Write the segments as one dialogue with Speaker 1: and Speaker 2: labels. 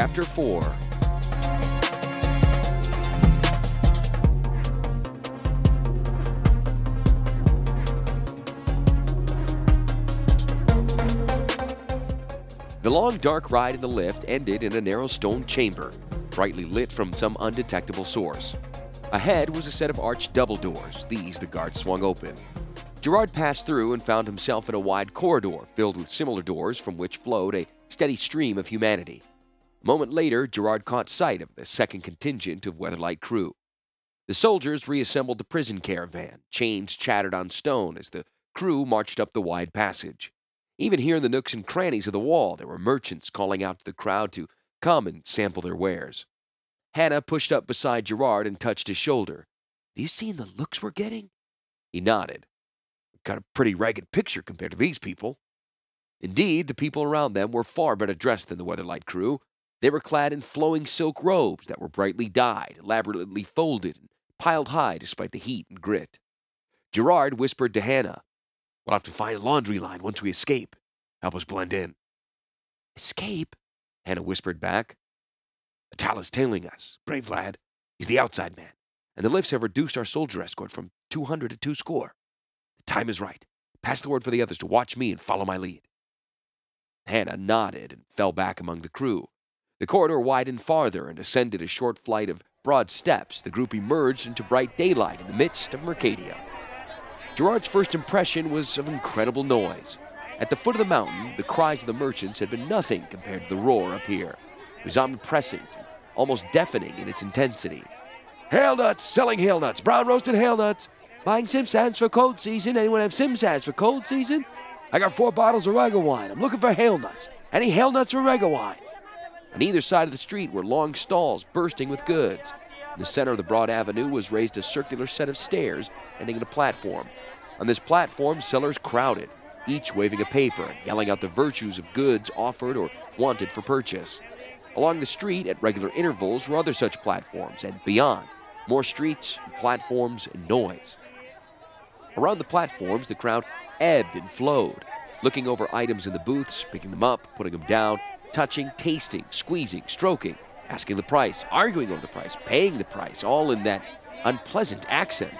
Speaker 1: Chapter 4 The long, dark ride in the lift ended in a narrow stone chamber, brightly lit from some undetectable source. Ahead was a set of arched double doors. These the guard swung open. Gerard passed through and found himself in a wide corridor filled with similar doors from which flowed a steady stream of humanity. Moment later, Gerard caught sight of the second contingent of Weatherlight crew. The soldiers reassembled the prison caravan. Chains chattered on stone as the crew marched up the wide passage. Even here in the nooks and crannies of the wall, there were merchants calling out to the crowd to come and sample their wares. Hanna pushed up beside Gerard and touched his shoulder. Have you seen the looks we're getting? He nodded. Got a pretty ragged picture compared to these people. Indeed, the people around them were far better dressed than the Weatherlight crew. They were clad in flowing silk robes that were brightly dyed, elaborately folded, and piled high despite the heat and grit. Gerard whispered to Hanna, We'll have to find a laundry line once we escape. Help us blend in. Escape? Hanna whispered back. Atala's tailing us. Brave lad. He's the outside man. And the lifts have reduced our soldier escort from 200 to two score. The time is right. Pass the word for the others to watch me and follow my lead. Hanna nodded and fell back among the crew. The corridor widened farther and ascended a short flight of broad steps. The group emerged into bright daylight in the midst of Mercadia. Gerard's first impression was of incredible noise. At the foot of the mountain, the cries of the merchants had been nothing compared to the roar up here. It was omnipresent, almost deafening in its intensity. Hail nuts, selling hail nuts, brown roasted hail nuts. Buying Simsans for cold season. Anyone have Simsans for cold season? I got four bottles of Rega wine. I'm looking for hail nuts. Any hail nuts for Rega wine? On either side of the street were long stalls bursting with goods. In the center of the broad avenue was raised a circular set of stairs ending in a platform. On this platform, sellers crowded, each waving a paper and yelling out the virtues of goods offered or wanted for purchase. Along the street, at regular intervals, were other such platforms, and beyond, more streets, platforms, and noise. Around the platforms, the crowd ebbed and flowed, looking over items in the booths, picking them up, putting them down, touching, tasting, squeezing, stroking, asking the price, arguing over the price, paying the price, all in that unpleasant accent.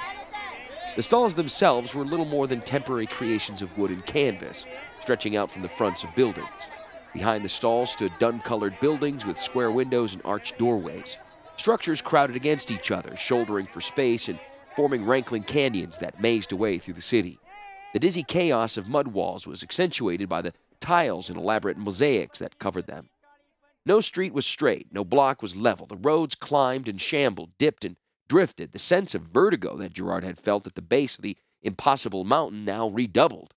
Speaker 1: The stalls themselves were little more than temporary creations of wood and canvas, stretching out from the fronts of buildings. Behind the stalls stood dun colored buildings with square windows and arched doorways. Structures crowded against each other, shouldering for space and forming rankling canyons that mazed away through the city. The dizzy chaos of mud walls was accentuated by the tiles and elaborate mosaics that covered them. No street was straight, no block was level. The roads climbed and shambled, dipped and drifted. The sense of vertigo that Gerard had felt at the base of the impossible mountain now redoubled.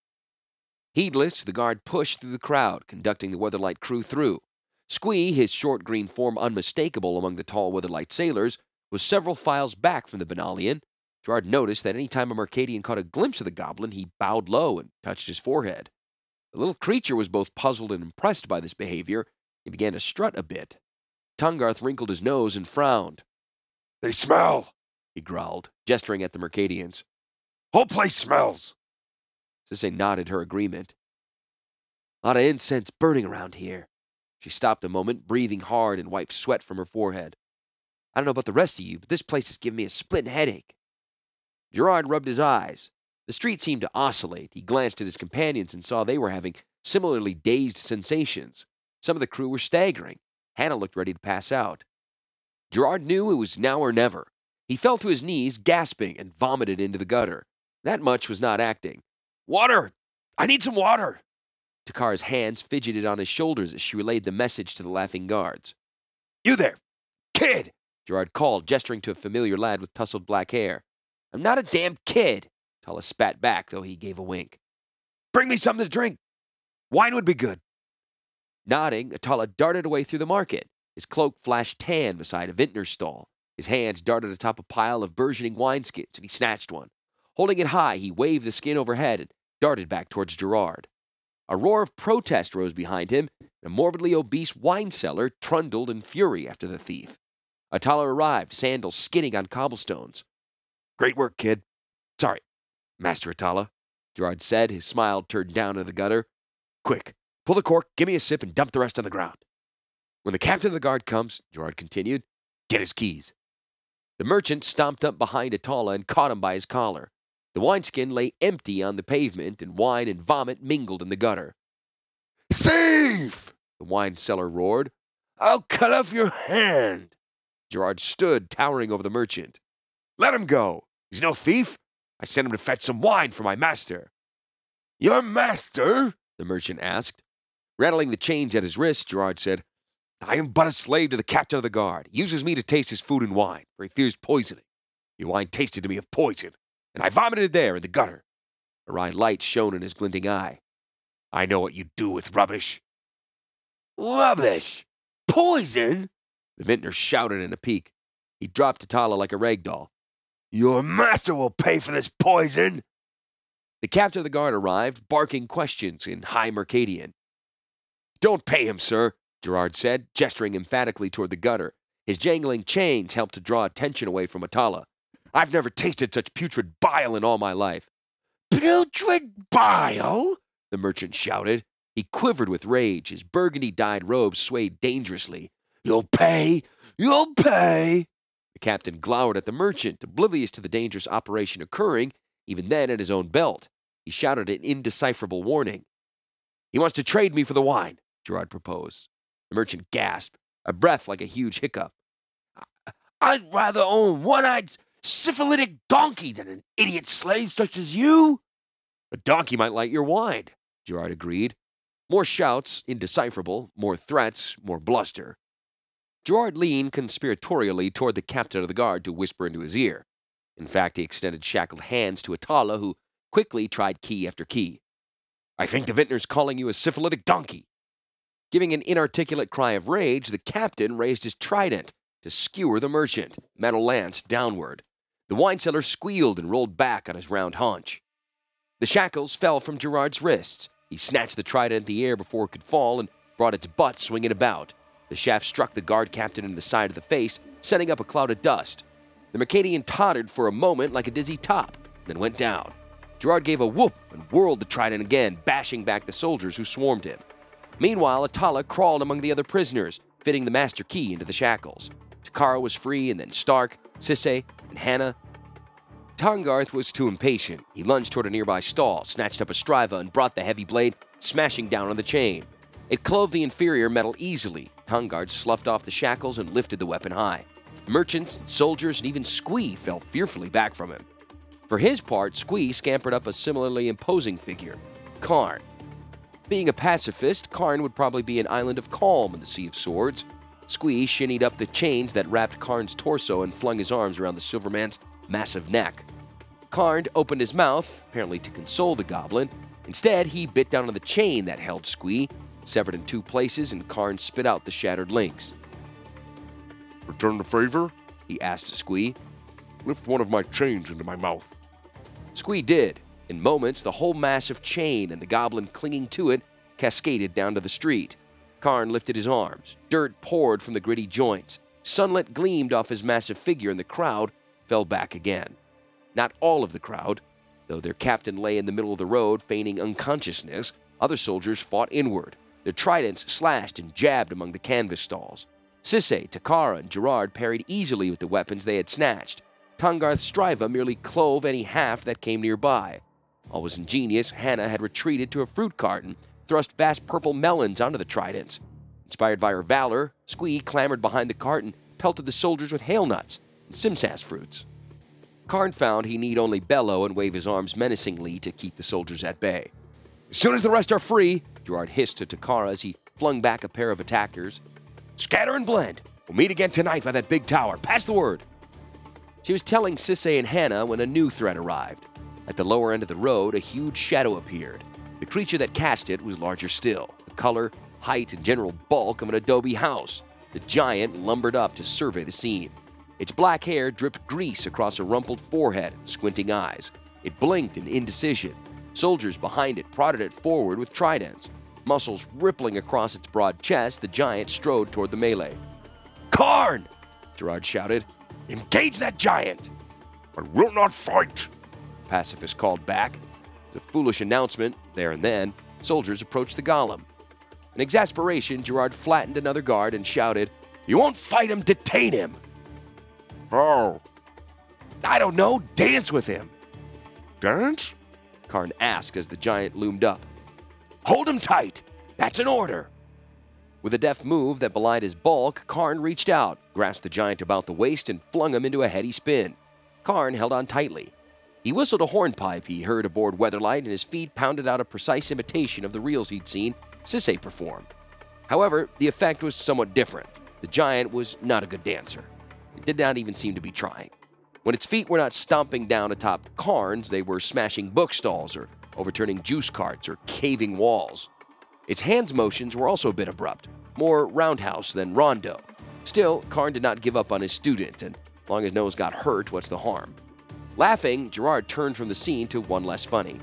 Speaker 1: Heedless, the guard pushed through the crowd, conducting the Weatherlight crew through. Squee, his short green form unmistakable among the tall Weatherlight sailors, was several files back from the Benalian. Gerard noticed that any time a Mercadian caught a glimpse of the goblin, he bowed low and touched his forehead. The little creature was both puzzled and impressed by this behavior. He began to strut a bit. Tahngarth wrinkled his nose and frowned.
Speaker 2: They smell,
Speaker 1: he growled, gesturing at the Mercadians.
Speaker 2: Whole place smells.
Speaker 1: Sisay nodded her agreement. Lot of incense burning around here. She stopped a moment, breathing hard and wiped sweat from her forehead. I don't know about the rest of you, but this place is giving me a splitting headache. Gerard rubbed his eyes. The street seemed to oscillate. He glanced at his companions and saw they were having similarly dazed sensations. Some of the crew were staggering. Hanna looked ready to pass out. Gerard knew it was now or never. He fell to his knees, gasping, and vomited into the gutter. That much was not acting. Water! I need some water! Takara's hands fidgeted on his shoulders as she relayed the message to the laughing guards.
Speaker 2: You there, kid!
Speaker 1: Gerard called, gesturing to a familiar lad with tousled black hair. I'm not a damn kid, Tala spat back, though he gave a wink.
Speaker 2: Bring me something to drink. Wine would be good.
Speaker 1: Nodding, Atala darted away through the market. His cloak flashed tan beside a vintner's stall. His hands darted atop a pile of burgeoning wineskins, and he snatched one. Holding it high, he waved the skin overhead and darted back towards Gerard. A roar of protest rose behind him, and a morbidly obese wine seller trundled in fury after the thief. Atala arrived, sandals skidding on cobblestones.
Speaker 2: Great work, kid. Master Atala, Gerard said, his smile turned down to the gutter. Quick, pull the cork, give me a sip, and dump the rest on the ground. When the captain of the guard comes, Gerard continued, get his keys.
Speaker 1: The merchant stomped up behind Atala and caught him by his collar. The wineskin lay empty on the pavement, and wine and vomit mingled in the gutter.
Speaker 2: Thief! The wine seller roared. I'll cut off your hand.
Speaker 1: Gerard stood, towering over the merchant.
Speaker 2: Let him go. He's no thief. I sent him to fetch some wine for my master. Your master? The merchant asked.
Speaker 1: Rattling the chains at his wrists, Gerard said,
Speaker 2: I am but a slave to the captain of the guard. He uses me to taste his food and wine, for he fears poisoning. Your wine tasted to me of poison, and I vomited there in the gutter.
Speaker 1: A wry light shone in his glinting eye.
Speaker 2: I know what you do with rubbish. Rubbish! Poison!
Speaker 1: The vintner shouted in a pique. He dropped Atala like a rag doll.
Speaker 2: Your master will pay for this poison!
Speaker 1: The captain of the guard arrived, barking questions in high Mercadian.
Speaker 2: Don't pay him, sir,
Speaker 1: Gerard said, gesturing emphatically toward the gutter. His jangling chains helped to draw attention away from Atala.
Speaker 2: I've never tasted such putrid bile in all my life. Putrid bile? The merchant shouted.
Speaker 1: He quivered with rage. His burgundy dyed robes swayed dangerously.
Speaker 2: You'll pay! You'll pay!
Speaker 1: Captain glowered at the merchant, oblivious to the dangerous operation occurring, even then at his own belt. He shouted an indecipherable warning.
Speaker 2: He wants to trade me for the wine,
Speaker 1: Gerard proposed. The merchant gasped, a breath like a huge hiccup.
Speaker 2: I'd rather own one eyed syphilitic donkey than an idiot slave such as you.
Speaker 1: A donkey might like your wine, Gerard agreed. More shouts, indecipherable, more threats, more bluster. Gerard leaned conspiratorially toward the captain of the guard to whisper into his ear. In fact, he extended shackled hands to Atala, who quickly tried key after key.
Speaker 2: I think the vintner's calling you a syphilitic donkey.
Speaker 1: Giving an inarticulate cry of rage, the captain raised his trident to skewer the merchant, metal lance downward. The wine seller squealed and rolled back on his round haunch. The shackles fell from Gerard's wrists. He snatched the trident in the air before it could fall and brought its butt swinging about. The shaft struck the guard captain in the side of the face, sending up a cloud of dust. The Mercadian tottered for a moment like a dizzy top, then went down. Gerard gave a whoop and whirled the trident again, bashing back the soldiers who swarmed him. Meanwhile, Atala crawled among the other prisoners, fitting the master key into the shackles. Takara was free, and then Starke, Sisay, and Hanna Tahngarth was too impatient. He lunged toward a nearby stall, snatched up a striva, and brought the heavy blade smashing down on the chain. It clove the inferior metal easily. Tahngarth sloughed off the shackles and lifted the weapon high. Merchants, soldiers, and even Squee fell fearfully back from him. For his part, Squee scampered up a similarly imposing figure, Karn. Being a pacifist, Karn would probably be an island of calm in the Sea of Swords. Squee shinnied up the chains that wrapped Karn's torso and flung his arms around the Silverman's massive neck. Karn opened his mouth, apparently to console the goblin. Instead, he bit down on the chain that held Squee, severed in two places, and Karn spit out the shattered links.
Speaker 2: Return the favor?
Speaker 1: he asked Squee.
Speaker 2: Lift one of my chains into my mouth.
Speaker 1: Squee did. In moments, the whole mass of chain and the goblin clinging to it cascaded down to the street. Karn lifted his arms. Dirt poured from the gritty joints. Sunlight gleamed off his massive figure, and the crowd fell back again. Not all of the crowd. Though their captain lay in the middle of the road, feigning unconsciousness, other soldiers fought inward. Their tridents slashed and jabbed among the canvas stalls. Sisay, Takara, and Gerard parried easily with the weapons they had snatched. Tahngarth's striva merely clove any half that came nearby. Always ingenious, Hanna had retreated to a fruit carton, thrust vast purple melons onto the tridents. Inspired by her valor, Squee clambered behind the carton, pelted the soldiers with hail nuts and simsas fruits. Karn found he need only bellow and wave his arms menacingly to keep the soldiers at bay.
Speaker 2: As soon as the rest are free,
Speaker 1: Gerard hissed to Takara as he flung back a pair of attackers.
Speaker 2: Scatter and blend. We'll meet again tonight by that big tower. Pass the word.
Speaker 1: She was telling Sisay and Hanna when a new threat arrived. At the lower end of the road, a huge shadow appeared. The creature that cast it was larger still, the color, height, and general bulk of an adobe house. The giant lumbered up to survey the scene. Its black hair dripped grease across a rumpled forehead and squinting eyes. It blinked in indecision. Soldiers behind it prodded it forward with tridents. Muscles rippling across its broad chest, the giant strode toward the melee.
Speaker 2: Karn!
Speaker 1: Gerard shouted.
Speaker 2: Engage that giant! I will not fight!
Speaker 1: Pacifist called back. The foolish announcement, there and then, soldiers approached the golem. In exasperation, Gerard flattened another guard and shouted, You won't fight him, detain him!
Speaker 2: Oh,
Speaker 1: I don't know, dance with him!
Speaker 2: dance?
Speaker 1: Karn asked as the giant loomed up. Hold him tight! That's an order! With a deft move that belied his bulk, Karn reached out, grasped the giant about the waist, and flung him into a heady spin. Karn held on tightly. He whistled a hornpipe he heard aboard Weatherlight, and his feet pounded out a precise imitation of the reels he'd seen Sisay perform. However, the effect was somewhat different. The giant was not a good dancer. It did not even seem to be trying. When its feet were not stomping down atop cairns, they were smashing bookstalls or overturning juice carts or caving walls. Its hands motions were also a bit abrupt, more roundhouse than rondo. Still, Karn did not give up on his student, and long as no one got hurt, what's the harm? Laughing, Gerard turned from the scene to one less funny.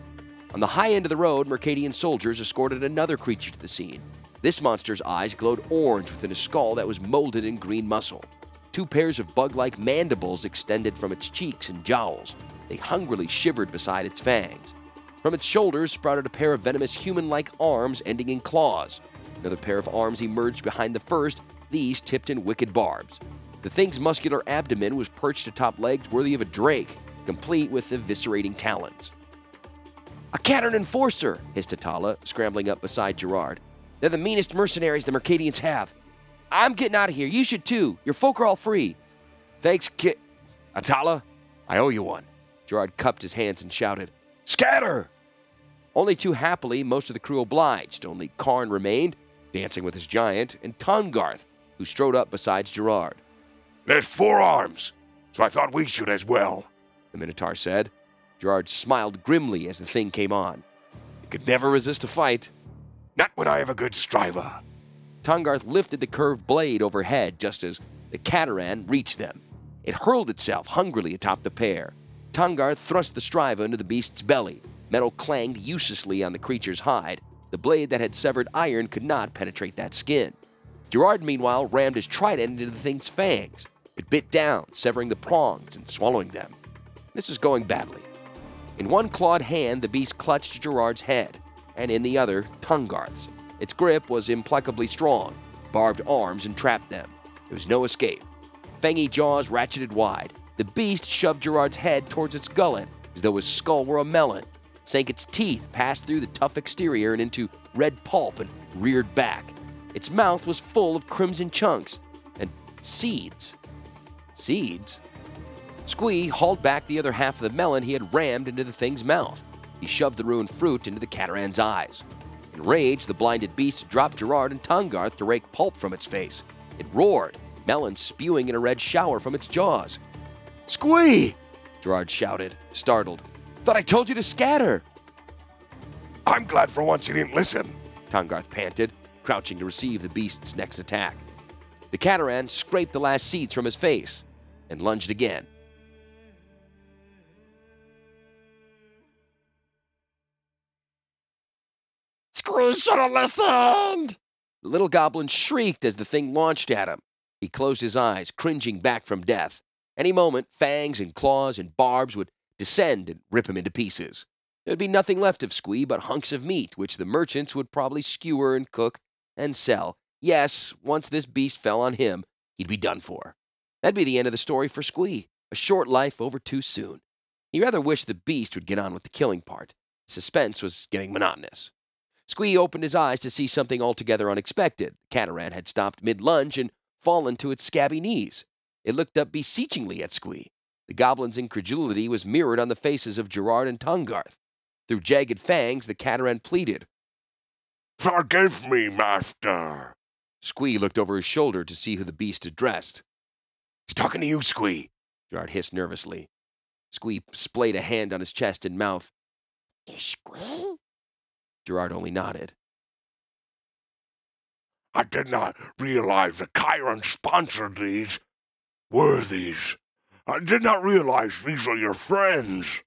Speaker 1: On the high end of the road, Mercadian soldiers escorted another creature to the scene. This monster's eyes glowed orange within a skull that was molded in green muscle. Two pairs of bug like mandibles extended from its cheeks and jowls. They hungrily shivered beside its fangs. From its shoulders sprouted a pair of venomous human like arms ending in claws. Another pair of arms emerged behind the first, these tipped in wicked barbs. The thing's muscular abdomen was perched atop legs worthy of a drake, complete with eviscerating talons. A Cateran Enforcer, hissed Atala, scrambling up beside Gerard. They're the meanest mercenaries the Mercadians have. I'm getting out of here. You should too. Your folk are all free. Thanks, Kit. Atala, I owe you one. Gerard cupped his hands and shouted, Scatter! Only too happily, most of the crew obliged. Only Karn remained, dancing with his giant, and Tahngarth, who strode up beside Gerard.
Speaker 2: There's four arms, so I thought we should as well.
Speaker 1: The Minotaur said. Gerard smiled grimly as the thing came on. You could never resist a fight.
Speaker 2: Not when I have a good striva.
Speaker 1: Tahngarth lifted the curved blade overhead just as the Cateran reached them. It hurled itself hungrily atop the pair. Tahngarth thrust the striva into the beast's belly. Metal clanged uselessly on the creature's hide. The blade that had severed iron could not penetrate that skin. Gerard, meanwhile, rammed his trident into the thing's fangs. It bit down, severing the prongs and swallowing them. This was going badly. In one clawed hand, the beast clutched Gerard's head, and in the other, Tahngarth's. Its grip was implacably strong. Barbed arms entrapped them. There was no escape. Fangy jaws ratcheted wide. The beast shoved Gerard's head towards its gullet, as though his skull were a melon, sank its teeth passed through the tough exterior and into red pulp and reared back. Its mouth was full of crimson chunks and seeds. Seeds? Squee hauled back the other half of the melon he had rammed into the thing's mouth. He shoved the ruined fruit into the Cateran's eyes. In rage, the blinded beast dropped Gerard and Tahngarth to rake pulp from its face. It roared, melon spewing in a red shower from its jaws. Squee! Gerard shouted, startled. Thought I told you to scatter!
Speaker 2: I'm glad for once you didn't listen.
Speaker 1: Tahngarth panted, crouching to receive the beast's next attack. The Cateran scraped the last seeds from his face and lunged again.
Speaker 3: Squee should have listened!
Speaker 1: The little goblin shrieked as the thing launched at him. He closed his eyes, cringing back from death. Any moment, fangs and claws and barbs would descend and rip him into pieces. There would be nothing left of Squee but hunks of meat, which the merchants would probably skewer and cook and sell. Yes, once this beast fell on him, he'd be done for. That'd be the end of the story for Squee. A short life over too soon. He rather wished the beast would get on with the killing part. Suspense was getting monotonous. Squee opened his eyes to see something altogether unexpected. The Cateran had stopped mid lunge and fallen to its scabby knees. It looked up beseechingly at Squee. The goblin's incredulity was mirrored on the faces of Gerard and Tahngarth. Through jagged fangs, the Cateran pleaded.
Speaker 2: Forgive me, master.
Speaker 1: Squee looked over his shoulder to see who the beast addressed.
Speaker 2: He's talking to you, Squee.
Speaker 1: Gerard hissed nervously. Squee splayed a hand on his chest and mouth.
Speaker 3: Is Squee?
Speaker 1: Gerard only nodded.
Speaker 2: I did not realize that Kyren sponsored these. Were these? I did not realize these were your friends.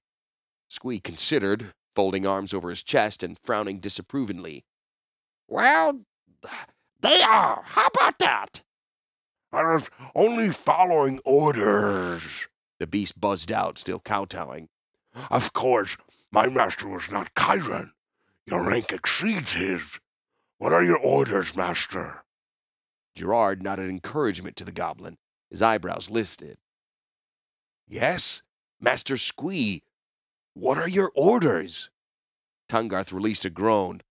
Speaker 1: Squee considered, folding arms over his chest and frowning disapprovingly.
Speaker 3: Well, they are. How about that?
Speaker 2: I was only following orders.
Speaker 1: The beast buzzed out, still kowtowing.
Speaker 2: Of course, my master was not Kyren. Your rank exceeds his.
Speaker 3: What are your orders, master?
Speaker 1: Gerard nodded encouragement to the goblin, his eyebrows lifted.
Speaker 2: Yes, Master Squee. What are your orders?
Speaker 1: Tahngarth released a groan.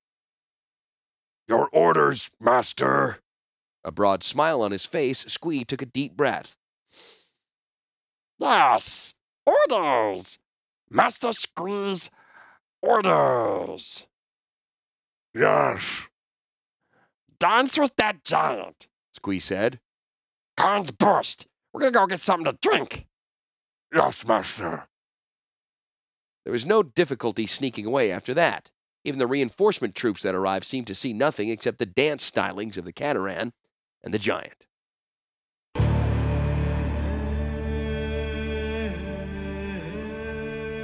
Speaker 3: Your orders, master.
Speaker 1: A broad smile on his face, Squee took a deep breath.
Speaker 3: Yes, orders. Master Squee's orders. Yes. Dance with that giant,
Speaker 1: Squee said.
Speaker 3: Karn's burst. We're gonna go get something to drink. Yes, master.
Speaker 1: There was no difficulty sneaking away after that. Even the reinforcement troops that arrived seemed to see nothing except the dance stylings of the Cateran and the giant.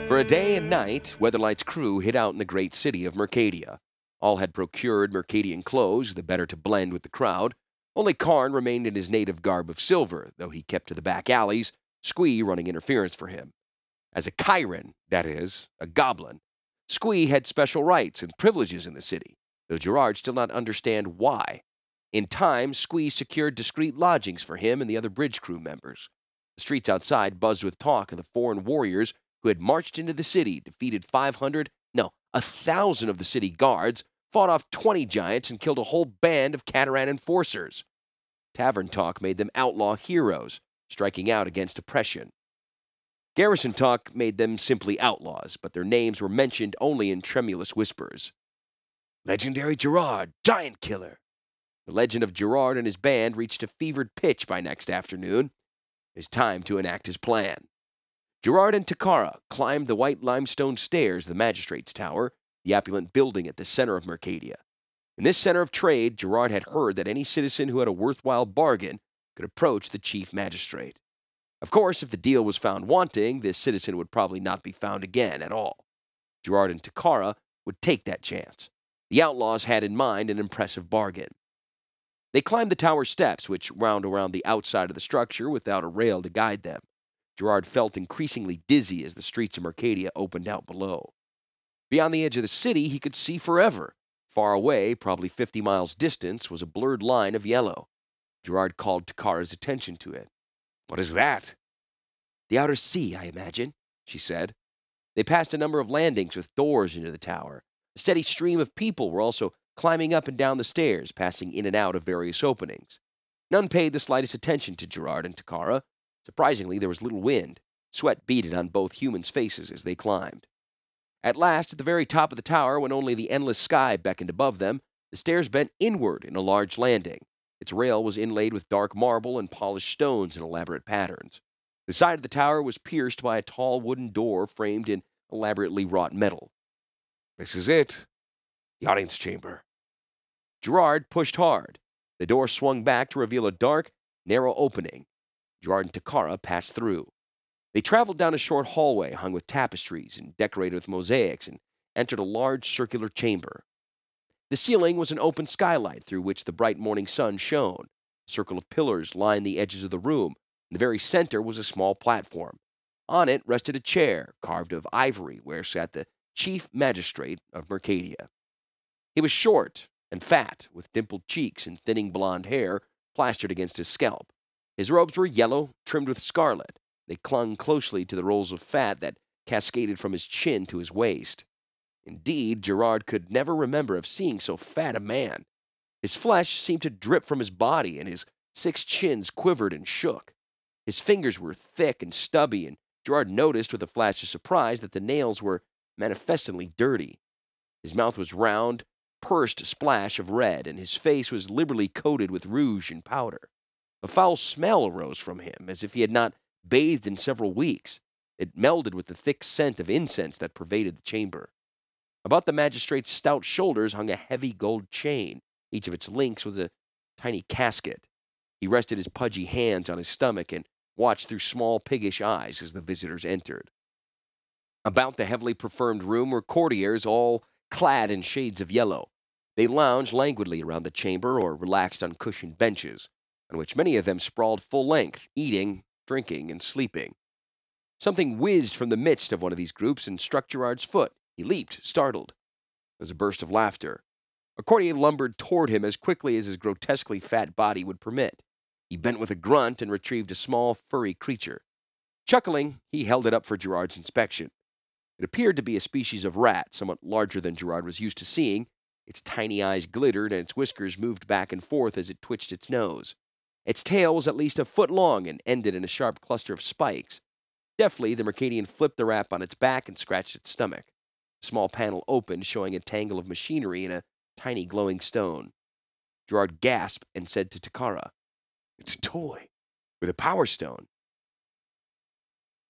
Speaker 1: For a day and night, Weatherlight's crew hid out in the great city of Mercadia. All had procured Mercadian clothes, the better to blend with the crowd. Only Karn remained in his native garb of silver, though he kept to the back alleys, Squee running interference for him. As a Kyren, that is, a goblin, Squee had special rights and privileges in the city, though Gerard still not understand why. In time, Squee secured discreet lodgings for him and the other bridge crew members. The streets outside buzzed with talk of the foreign warriors who had marched into the city, defeated 500, no, a thousand of the city guards, fought off 20 giants, and killed a whole band of Cateran enforcers. Tavern talk made them outlaw heroes, striking out against oppression. Garrison talk made them simply outlaws, but their names were mentioned only in tremulous whispers.
Speaker 2: Legendary Gerard, giant killer.
Speaker 1: The legend of Gerard and his band reached a fevered pitch by next afternoon. It was time to enact his plan. Gerard and Takara climbed the white limestone stairs of the magistrate's tower, the opulent building at the center of Mercadia. In this center of trade, Gerard had heard that any citizen who had a worthwhile bargain could approach the chief magistrate. Of course, if the deal was found wanting, this citizen would probably not be found again at all. Gerard and Takara would take that chance. The outlaws had in mind an impressive bargain. They climbed the tower steps, which wound around the outside of the structure without a rail to guide them. Gerard felt increasingly dizzy as the streets of Mercadia opened out below. Beyond the edge of the city, he could see forever. Far away, probably 50 miles distant, was a blurred line of yellow. Gerard called Takara's attention to it.
Speaker 2: What is that?
Speaker 1: The outer sea, I imagine, she said. They passed a number of landings with doors into the tower. A steady stream of people were also climbing up and down the stairs, passing in and out of various openings. None paid the slightest attention to Gerard and Takara. Surprisingly, there was little wind. Sweat beaded on both humans' faces as they climbed. At last, at the very top of the tower, when only the endless sky beckoned above them, the stairs bent inward in a large landing. Its rail was inlaid with dark marble and polished stones in elaborate patterns. The side of the tower was pierced by a tall wooden door framed in elaborately wrought metal.
Speaker 2: This is it. The audience chamber.
Speaker 1: Gerard pushed hard. The door swung back to reveal a dark, narrow opening. Gerard and Takara passed through. They traveled down a short hallway hung with tapestries and decorated with mosaics and entered a large circular chamber. The ceiling was an open skylight through which the bright morning sun shone. A circle of pillars lined the edges of the room. In the very center was a small platform. On it rested a chair carved of ivory where sat the chief magistrate of Mercadia. He was short and fat, with dimpled cheeks and thinning blond hair plastered against his scalp. His robes were yellow, trimmed with scarlet. They clung closely to the rolls of fat that cascaded from his chin to his waist. Indeed, Gerard could never remember of seeing so fat a man. His flesh seemed to drip from his body, and his six chins quivered and shook. His fingers were thick and stubby, and Gerard noticed with a flash of surprise that the nails were manifestly dirty. His mouth was round, pursed splash of red, and his face was liberally coated with rouge and powder. A foul smell arose from him, as if he had not bathed in several weeks. It melded with the thick scent of incense that pervaded the chamber. About the magistrate's stout shoulders hung a heavy gold chain. Each of its links was a tiny casket. He rested his pudgy hands on his stomach and watched through small piggish eyes as the visitors entered. About the heavily perfumed room were courtiers, all clad in shades of yellow. They lounged languidly around the chamber or relaxed on cushioned benches, on which many of them sprawled full length, eating, drinking, and sleeping. Something whizzed from the midst of one of these groups and struck Gerard's foot. He leaped, startled. There was a burst of laughter. A courtier lumbered toward him as quickly as his grotesquely fat body would permit. He bent with a grunt and retrieved a small, furry creature. Chuckling, he held it up for Gerard's inspection. It appeared to be a species of rat, somewhat larger than Gerard was used to seeing. Its tiny eyes glittered, and its whiskers moved back and forth as it twitched its nose. Its tail was at least a foot long and ended in a sharp cluster of spikes. Deftly, the Mercadian flipped the wrap on its back and scratched its stomach. A small panel opened, showing a tangle of machinery and a tiny glowing stone. Gerard gasped and said to Takara, It's a toy with a power stone.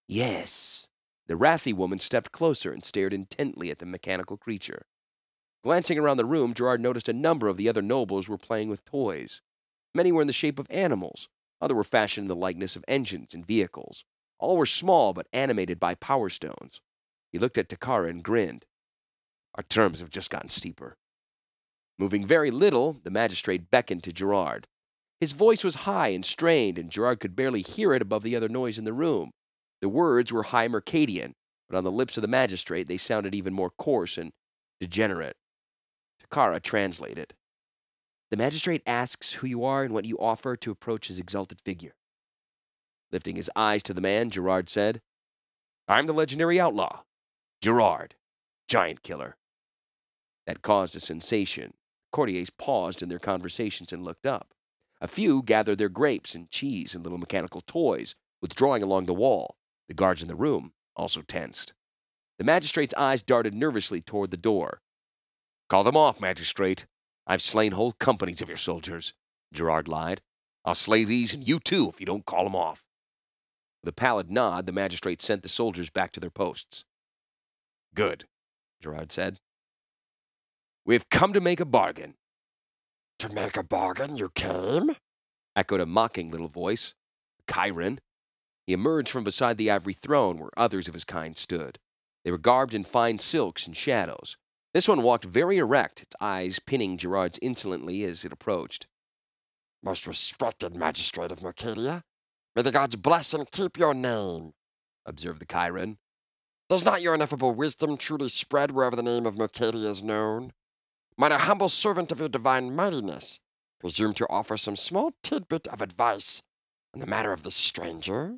Speaker 1: Yes. The wrathy woman stepped closer and stared intently at the mechanical creature. Glancing around the room, Gerard noticed a number of the other nobles were playing with toys. Many were in the shape of animals, others were fashioned in the likeness of engines and vehicles. All were small but animated by power stones. He looked at Takara and grinned. Our terms have just gotten steeper. Moving very little, the magistrate beckoned to Gerard. His voice was high and strained, and Gerard could barely hear it above the other noise in the room. The words were High Mercadian, but on the lips of the magistrate they sounded even more coarse and degenerate. Takara translated. The magistrate asks who you are and what you offer to approach his exalted figure. Lifting his eyes to the man, Gerard said, I'm the legendary outlaw, Gerard, giant killer. That caused a sensation. Courtiers paused in their conversations and looked up. A few gathered their grapes and cheese and little mechanical toys, withdrawing along the wall. The guards in the room also tensed. The magistrate's eyes darted nervously toward the door. Call them off, magistrate. I've slain whole companies of your soldiers, Gerard lied. I'll slay these and you too if you don't call them off. With a pallid nod, the magistrate sent the soldiers back to their posts. Good, Gerard said. We've come to make a bargain.
Speaker 3: To make a bargain, you came?
Speaker 1: echoed a mocking little voice. Kyren, he emerged from beside the ivory throne where others of his kind stood. They were garbed in fine silks and shadows. This one walked very erect, its eyes pinning Gerard's insolently as it approached.
Speaker 3: Most respected magistrate of Mercadia, may the gods bless and keep your name, observed the Kyren. Does not your ineffable wisdom truly spread wherever the name of Mercadia is known? Might a humble servant of your divine mightiness presume to offer some small tidbit of advice in the matter of this stranger?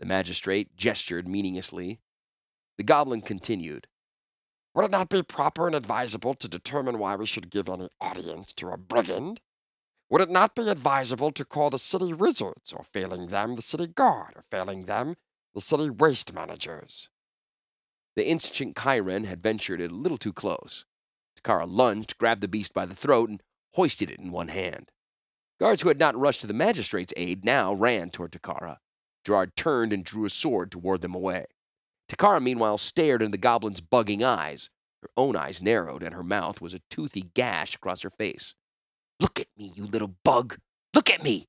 Speaker 1: The magistrate gestured meaninglessly. The goblin continued.
Speaker 3: Would it not be proper and advisable to determine why we should give any audience to a brigand? Would it not be advisable to call the city wizards, or failing them, the city guard, or failing them, the city waste managers?
Speaker 1: The instant Kyren had ventured a little too close. Takara lunged, grabbed the beast by the throat, and hoisted it in one hand. Guards who had not rushed to the magistrate's aid now ran toward Takara. Gerard turned and drew a sword to ward them away. Takara, meanwhile, stared into the goblin's bugging eyes. Her own eyes narrowed, and her mouth was a toothy gash across her face. Look at me, you little bug! Look at me!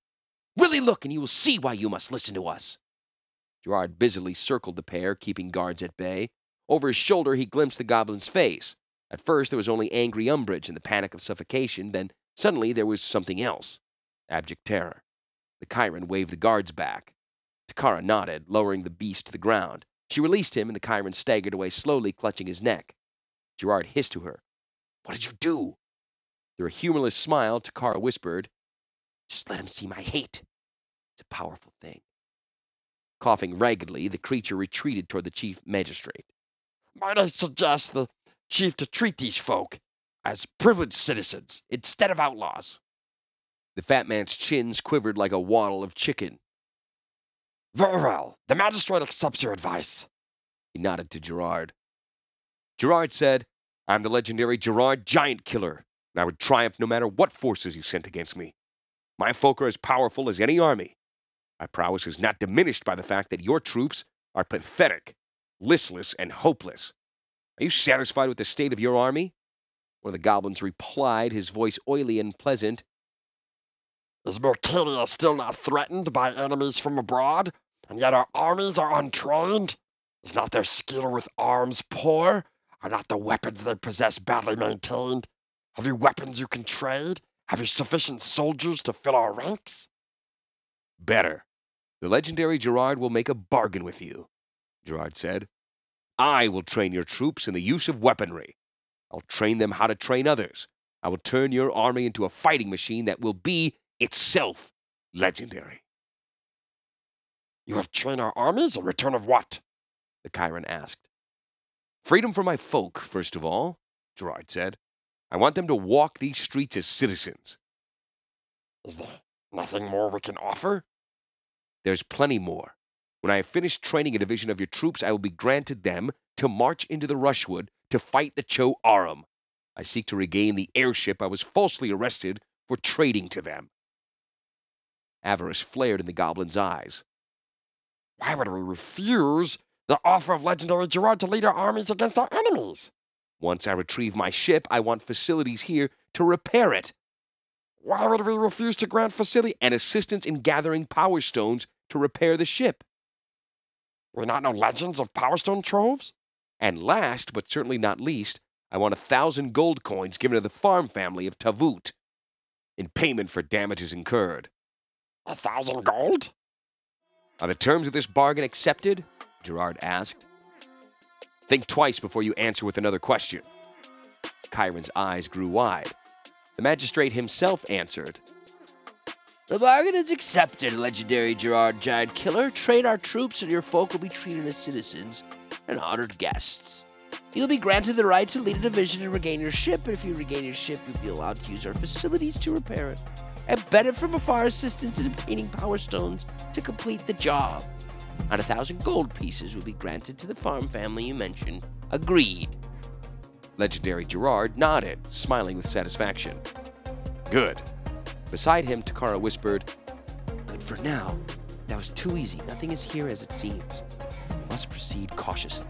Speaker 1: Really look, and you will see why you must listen to us. Gerard busily circled the pair, keeping guards at bay. Over his shoulder, he glimpsed the goblin's face. At first, there was only angry umbrage and the panic of suffocation. Then, suddenly, there was something else abject terror. The Kyren waved the guards back. Takara nodded, lowering the beast to the ground. She released him, and the Kyren staggered away slowly, clutching his neck. Gerard hissed to her, What did you do? Through a humorless smile, Takara whispered, Just let him see my hate. It's a powerful thing. Coughing raggedly, the creature retreated toward the chief magistrate.
Speaker 3: Might I suggest the chief to treat these folk as privileged citizens instead of outlaws?
Speaker 1: The fat man's chins quivered like a waddle of chicken.
Speaker 3: Very well. The magistrate accepts your advice.
Speaker 1: He nodded to Gerard. Gerard said, I'm the legendary Gerard Giant Killer, and I would triumph no matter what forces you sent against me. My folk are as powerful as any army. My prowess is not diminished by the fact that your troops are pathetic, listless, and hopeless. Are you satisfied with the state of your army? One of the goblins replied, his voice oily and pleasant.
Speaker 3: Is Mercadia still not threatened by enemies from abroad? And yet our armies are untrained? Is not their skill with arms poor? Are not the weapons they possess badly maintained? Have you weapons you can trade? Have you sufficient soldiers to fill our ranks?
Speaker 1: Better. The legendary Gerard will make a bargain with you, Gerard said. I will train your troops in the use of weaponry. I'll train them how to train others.
Speaker 2: I will turn your army into a fighting machine that will be itself legendary.
Speaker 3: You will train our armies in return of what?
Speaker 2: The Kyren asked. Freedom for my folk, first of all, Gerard said. I want them to walk these streets as citizens.
Speaker 3: Is there nothing more we can offer?
Speaker 2: There's plenty more. When I have finished training a division of your troops, I will be granted them to march into the Rushwood to fight the Cho Aram. I seek to regain the airship I was falsely arrested for trading to them. Avarice flared in the goblin's eyes.
Speaker 3: Why would we refuse the offer of legendary Gerard to lead our armies against our enemies?
Speaker 2: Once I retrieve my ship, I want facilities here to repair it.
Speaker 3: Why would we refuse to grant facility
Speaker 2: and assistance in gathering power stones to repair the ship?
Speaker 3: We not know legends of power stone troves?
Speaker 2: And last, but certainly not least, I want a thousand gold coins given to the farm family of Tavut in payment for damages incurred.
Speaker 3: A thousand gold?
Speaker 2: Are the terms of this bargain accepted? Gerard asked. Think twice before you answer with another question. Kyren's eyes grew wide. The magistrate himself answered.
Speaker 4: The bargain is accepted, legendary Gerard Giant Killer. Train our troops, and your folk will be treated as citizens and honored guests. You'll be granted the right to lead a division and regain your ship, and if you regain your ship, you'll be allowed to use our facilities to repair it and benefit from afar assistance in obtaining power stones to complete the job. And a thousand gold pieces will be granted to the farm family you mentioned. Agreed.
Speaker 2: Legendary Gerard nodded, smiling with satisfaction. Good. Beside him, Takara whispered,
Speaker 4: Good for now. That was too easy. Nothing is here as it seems. We must proceed cautiously.